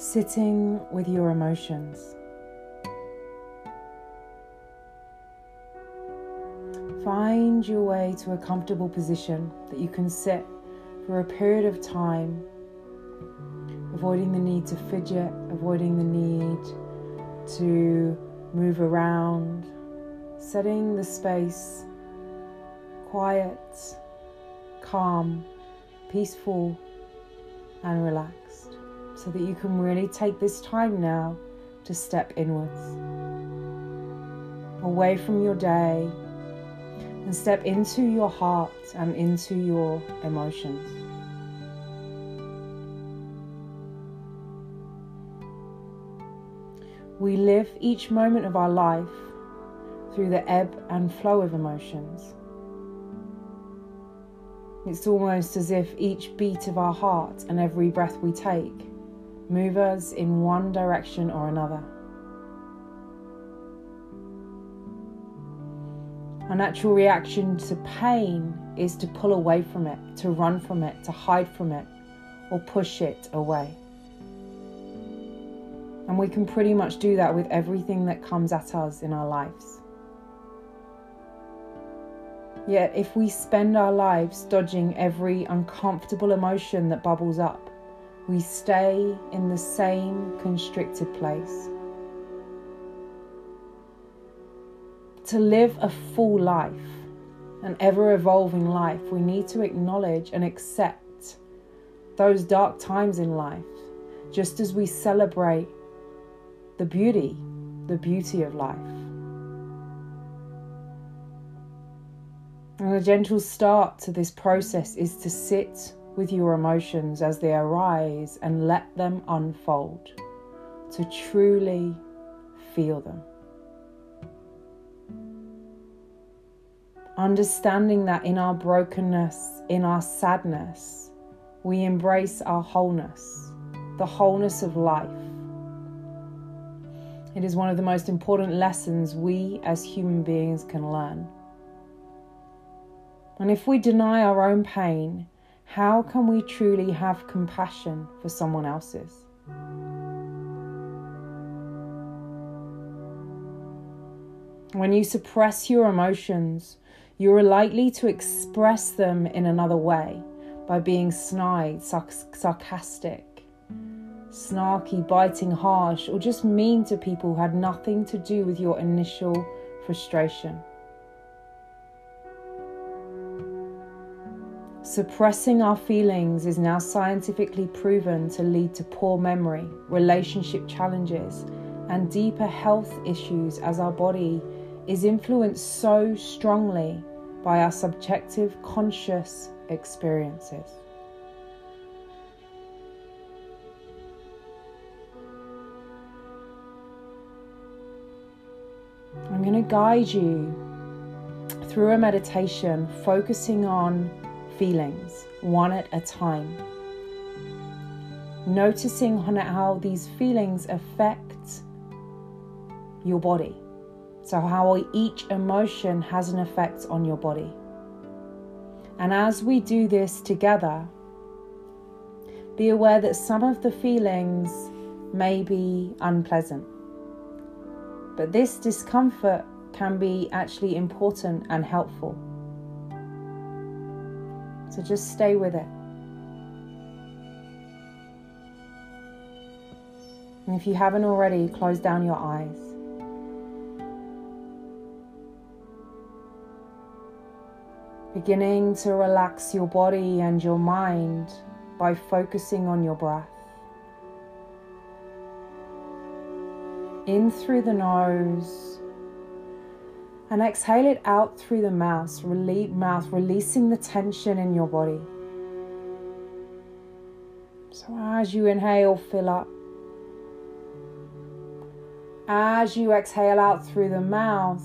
Sitting with your emotions. Find your way to a comfortable position that you can sit for a period of time, avoiding the need to fidget, avoiding the need to move around, setting the space quiet, calm, peaceful, and relaxed so that you can really take this time now to step inwards, away from your day, and step into your heart and into your emotions. We live each moment of our life through the ebb and flow of emotions. It's almost as if each beat of our heart and every breath we take move us in one direction or another. Our natural reaction to pain is to pull away from it, to run from it, to hide from it, or push it away. And we can pretty much do that with everything that comes at us in our lives. Yet, if we spend our lives dodging every uncomfortable emotion that bubbles up, we stay in the same constricted place. To live a full life, an ever evolving life, we need to acknowledge and accept those dark times in life, just as we celebrate the beauty, the beauty of life. And a gentle start to this process is to sit with your emotions as they arise and let them unfold, to truly feel them. Understanding that in our brokenness, in our sadness, we embrace our wholeness, the wholeness of life. It is one of the most important lessons we as human beings can learn. And if we deny our own pain, how can we truly have compassion for someone else's? When you suppress your emotions, you are likely to express them in another way by being snide, sarcastic, snarky, biting, harsh, or just mean to people who had nothing to do with your initial frustration. Suppressing our feelings is now scientifically proven to lead to poor memory, relationship challenges, and deeper health issues as our body is influenced so strongly by our subjective conscious experiences. I'm going to guide you through a meditation focusing on feelings one at a time. Noticing how these feelings affect your body. So, how each emotion has an effect on your body. And as we do this together, be aware that some of the feelings may be unpleasant. But this discomfort can be actually important and helpful. So just stay with it. And if you haven't already, close down your eyes. Beginning to relax your body and your mind by focusing on your breath. In through the nose and exhale it out through the mouth, mouth, releasing the tension in your body. So as you inhale, fill up. As you exhale out through the mouth,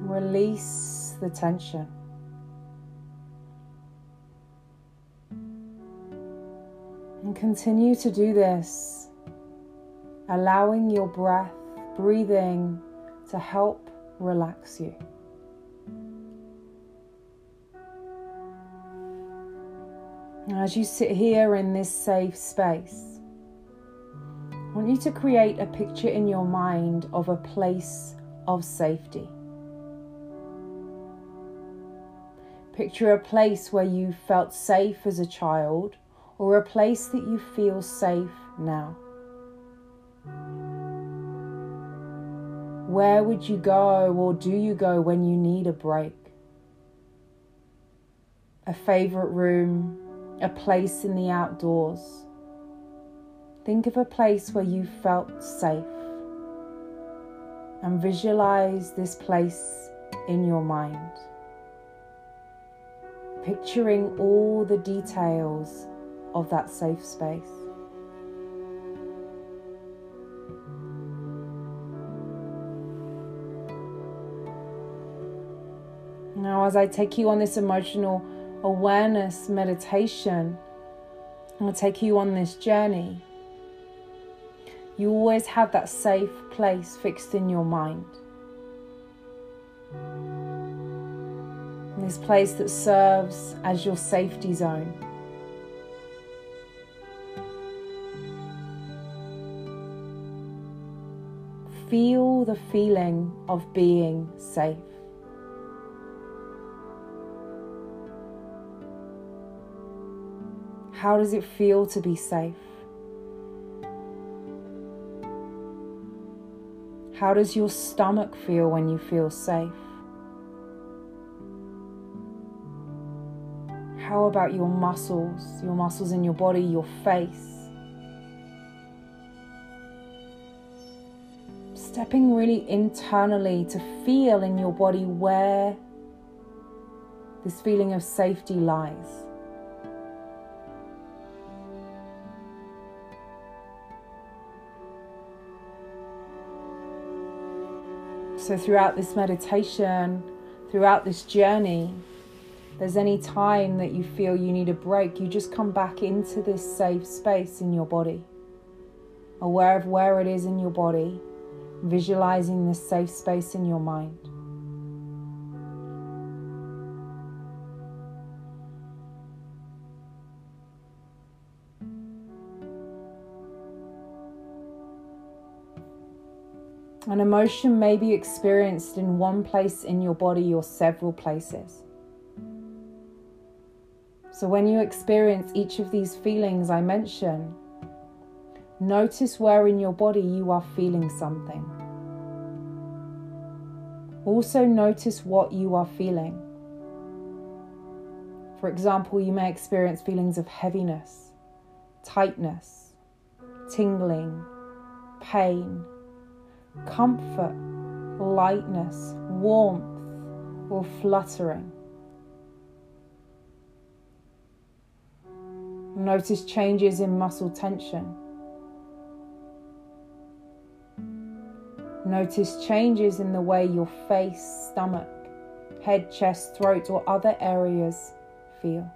release the tension. And continue to do this, allowing your breath, breathing to help relax you. As you sit here in this safe space, I want you to create a picture in your mind of a place of safety. Picture a place where you felt safe as a child or a place that you feel safe now. Where would you go or do you go when you need a break? A favourite room, a place in the outdoors. Think of a place where you felt safe and visualize this place in your mind. Picturing all the details of that safe space. Now, as I take you on this emotional awareness meditation, I'll take you on this journey. You always have that safe place fixed in your mind. This place that serves as your safety zone. Feel the feeling of being safe. How does it feel to be safe? How does your stomach feel when you feel safe? How about your muscles, your muscles in your body, your face? Stepping really internally to feel in your body where this feeling of safety lies. So, throughout this meditation, throughout this journey, there's any time that you feel you need a break, you just come back into this safe space in your body, aware of where it is in your body, visualizing this safe space in your mind. An emotion may be experienced in one place in your body or several places. So, when you experience each of these feelings I mention, notice where in your body you are feeling something. Also, notice what you are feeling. For example, you may experience feelings of heaviness, tightness, tingling, pain comfort, lightness, warmth, or fluttering. Notice changes in muscle tension. Notice changes in the way your face, stomach, head, chest, throat, or other areas feel.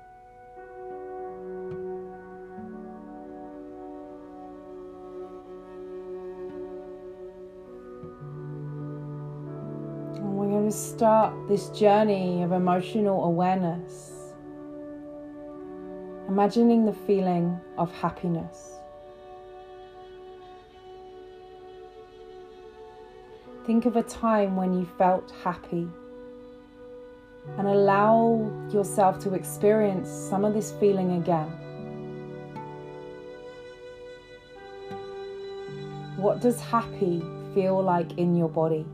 Start this journey of emotional awareness, imagining the feeling of happiness. Think of a time when you felt happy and allow yourself to experience some of this feeling again. What does happy feel like in your body?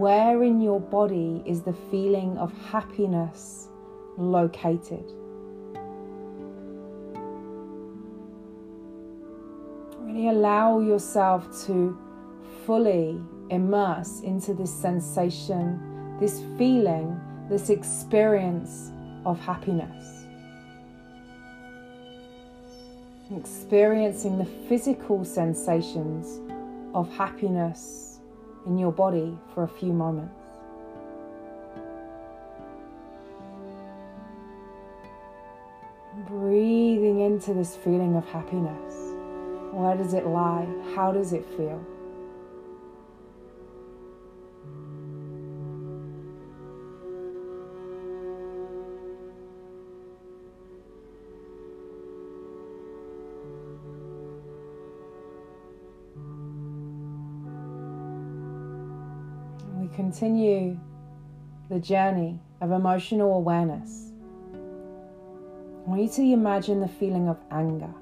Where in your body is the feeling of happiness located? Really allow yourself to fully immerse into this sensation, this feeling, this experience of happiness. Experiencing the physical sensations of happiness in your body for a few moments. Breathing into this feeling of happiness. Where does it lie? How does it feel? Continue the journey of emotional awareness, I want you to imagine the feeling of anger.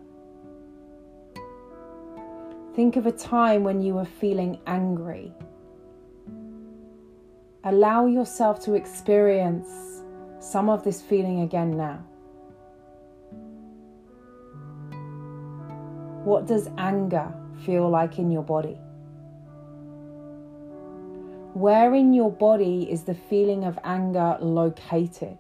Think of a time when you were feeling angry. Allow yourself to experience some of this feeling again now. What does anger feel like in your body? Where in your body is the feeling of anger located?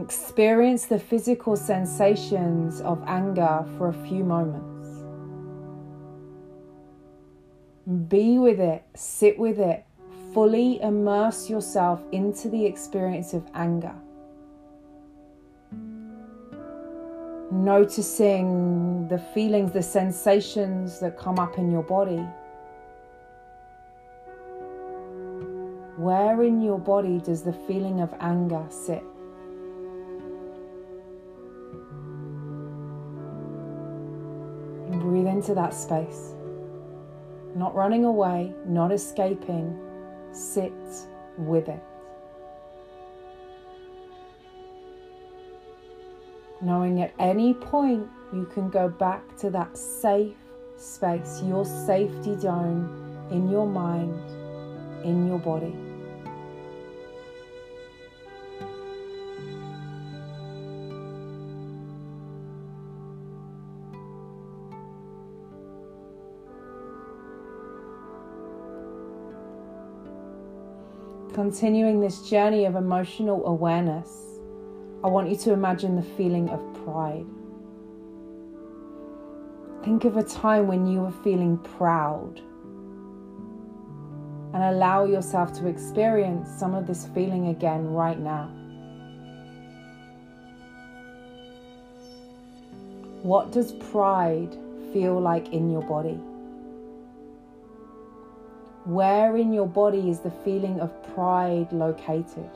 Experience the physical sensations of anger for a few moments. Be with it, sit with it, fully immerse yourself into the experience of anger. Noticing the feelings, the sensations that come up in your body. Where in your body does the feeling of anger sit? And breathe into that space. Not running away, not escaping, sit with it. Knowing at any point you can go back to that safe space, your safety zone in your mind, in your body. Continuing this journey of emotional awareness, I want you to imagine the feeling of pride. Think of a time when you were feeling proud and allow yourself to experience some of this feeling again right now. What does pride feel like in your body? Where in your body is the feeling of pride located?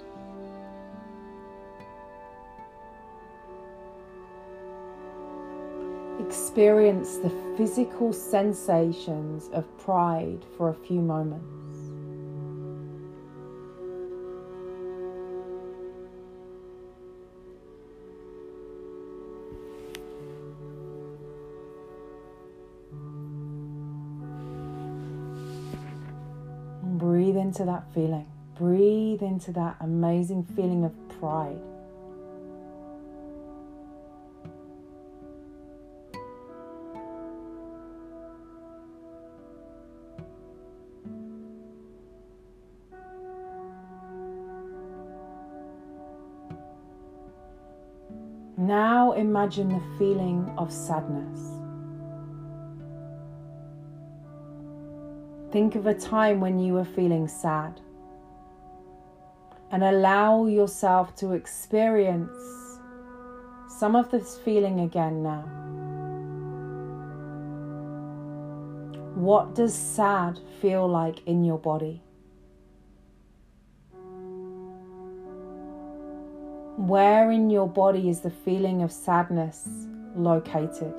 Experience the physical sensations of pride for a few moments. breathe into that feeling. Breathe into that amazing feeling of pride. Imagine the feeling of sadness. Think of a time when you were feeling sad and allow yourself to experience some of this feeling again now. What does sad feel like in your body? Where in your body is the feeling of sadness located?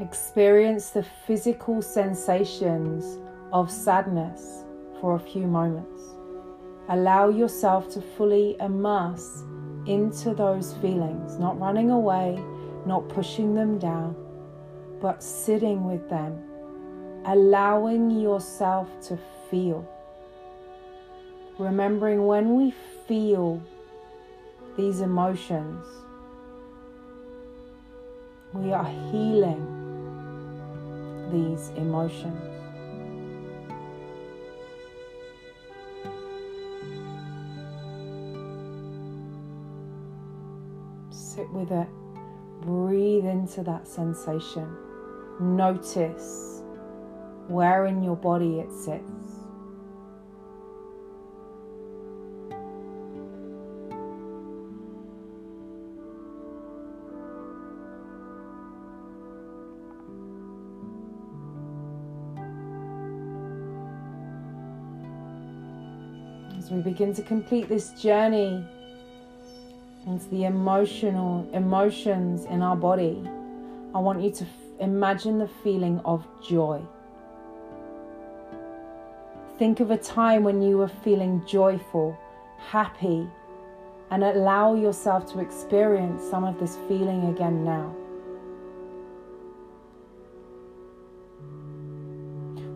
Experience the physical sensations of sadness for a few moments. Allow yourself to fully immerse into those feelings, not running away, not pushing them down, but sitting with them, allowing yourself to feel. Remembering when we feel these emotions, we are healing these emotions. Sit with it, breathe into that sensation. Notice where in your body it sits. Begin to complete this journey into the emotional emotions in our body, I want you to f- imagine the feeling of joy. Think of a time when you were feeling joyful, happy, and allow yourself to experience some of this feeling again now.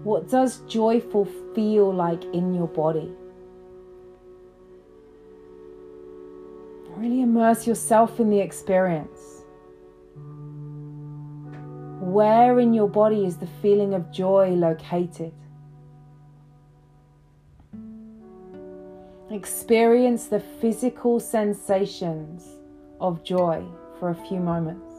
What does joyful feel like in your body? Really immerse yourself in the experience. Where in your body is the feeling of joy located? Experience the physical sensations of joy for a few moments.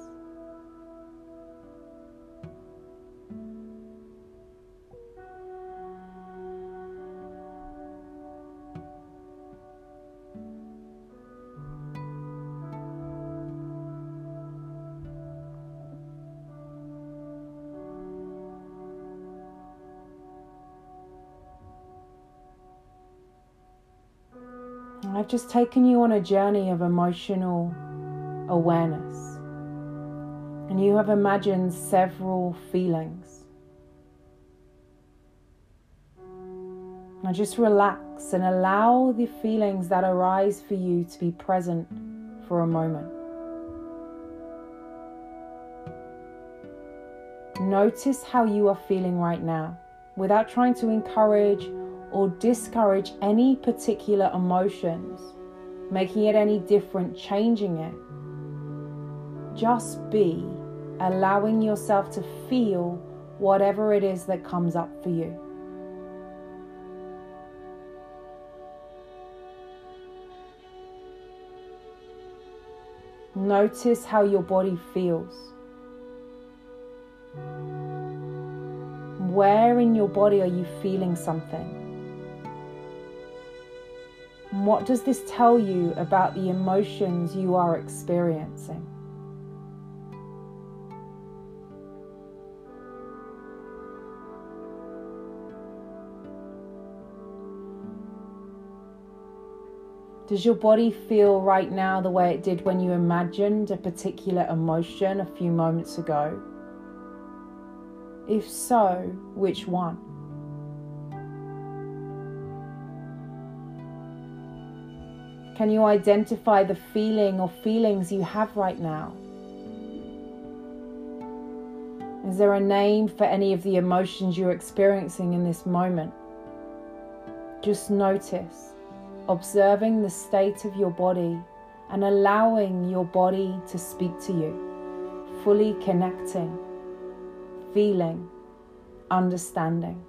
I've just taken you on a journey of emotional awareness. And you have imagined several feelings. Now just relax and allow the feelings that arise for you to be present for a moment. Notice how you are feeling right now without trying to encourage or discourage any particular emotions, making it any different, changing it. Just be allowing yourself to feel whatever it is that comes up for you. Notice how your body feels. Where in your body are you feeling something? What does this tell you about the emotions you are experiencing? Does your body feel right now the way it did when you imagined a particular emotion a few moments ago? If so, which one? Can you identify the feeling or feelings you have right now? Is there a name for any of the emotions you're experiencing in this moment? Just notice, observing the state of your body and allowing your body to speak to you, fully connecting, feeling, understanding.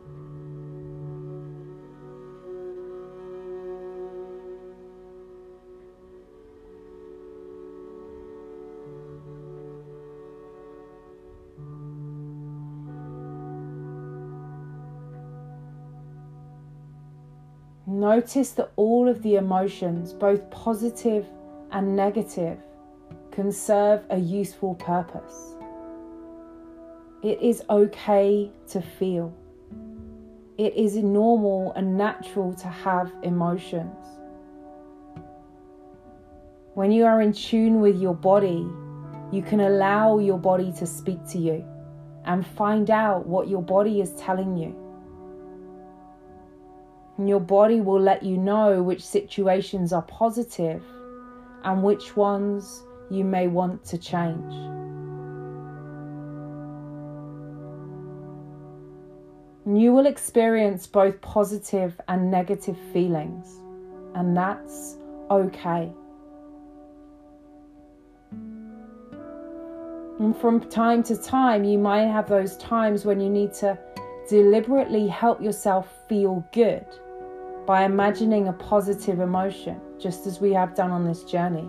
Notice that all of the emotions, both positive and negative, can serve a useful purpose. It is okay to feel. It is normal and natural to have emotions. When you are in tune with your body, you can allow your body to speak to you and find out what your body is telling you. And your body will let you know which situations are positive and which ones you may want to change. And you will experience both positive and negative feelings, and that's okay. And from time to time, you might have those times when you need to deliberately help yourself feel good by imagining a positive emotion, just as we have done on this journey.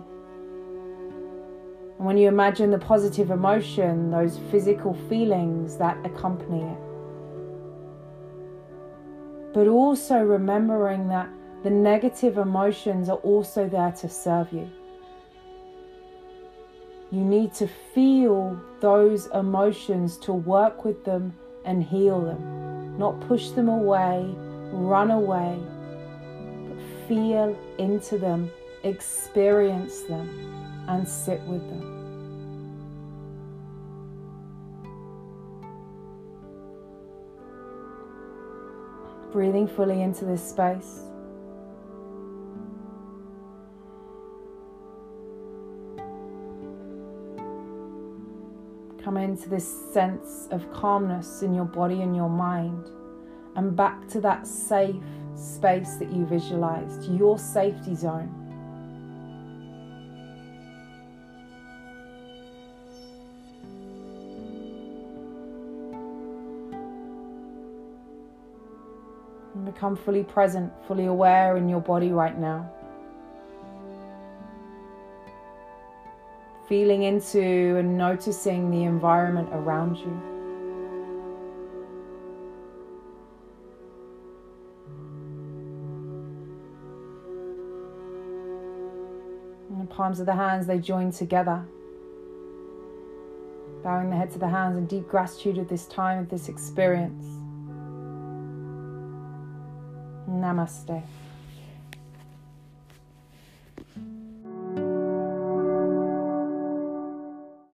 And when you imagine the positive emotion, those physical feelings that accompany it. But also remembering that the negative emotions are also there to serve you. You need to feel those emotions to work with them and heal them, not push them away, run away, feel into them, experience them, and sit with them. Breathing fully into this space. Come into this sense of calmness in your body and your mind, and back to that safe, space that you visualized, your safety zone. Become fully present, fully aware in your body right now. Feeling into and noticing the environment around you. Palms of the hands, they join together. Bowing the heads of the hands in deep gratitude of this time, of this experience. Namaste.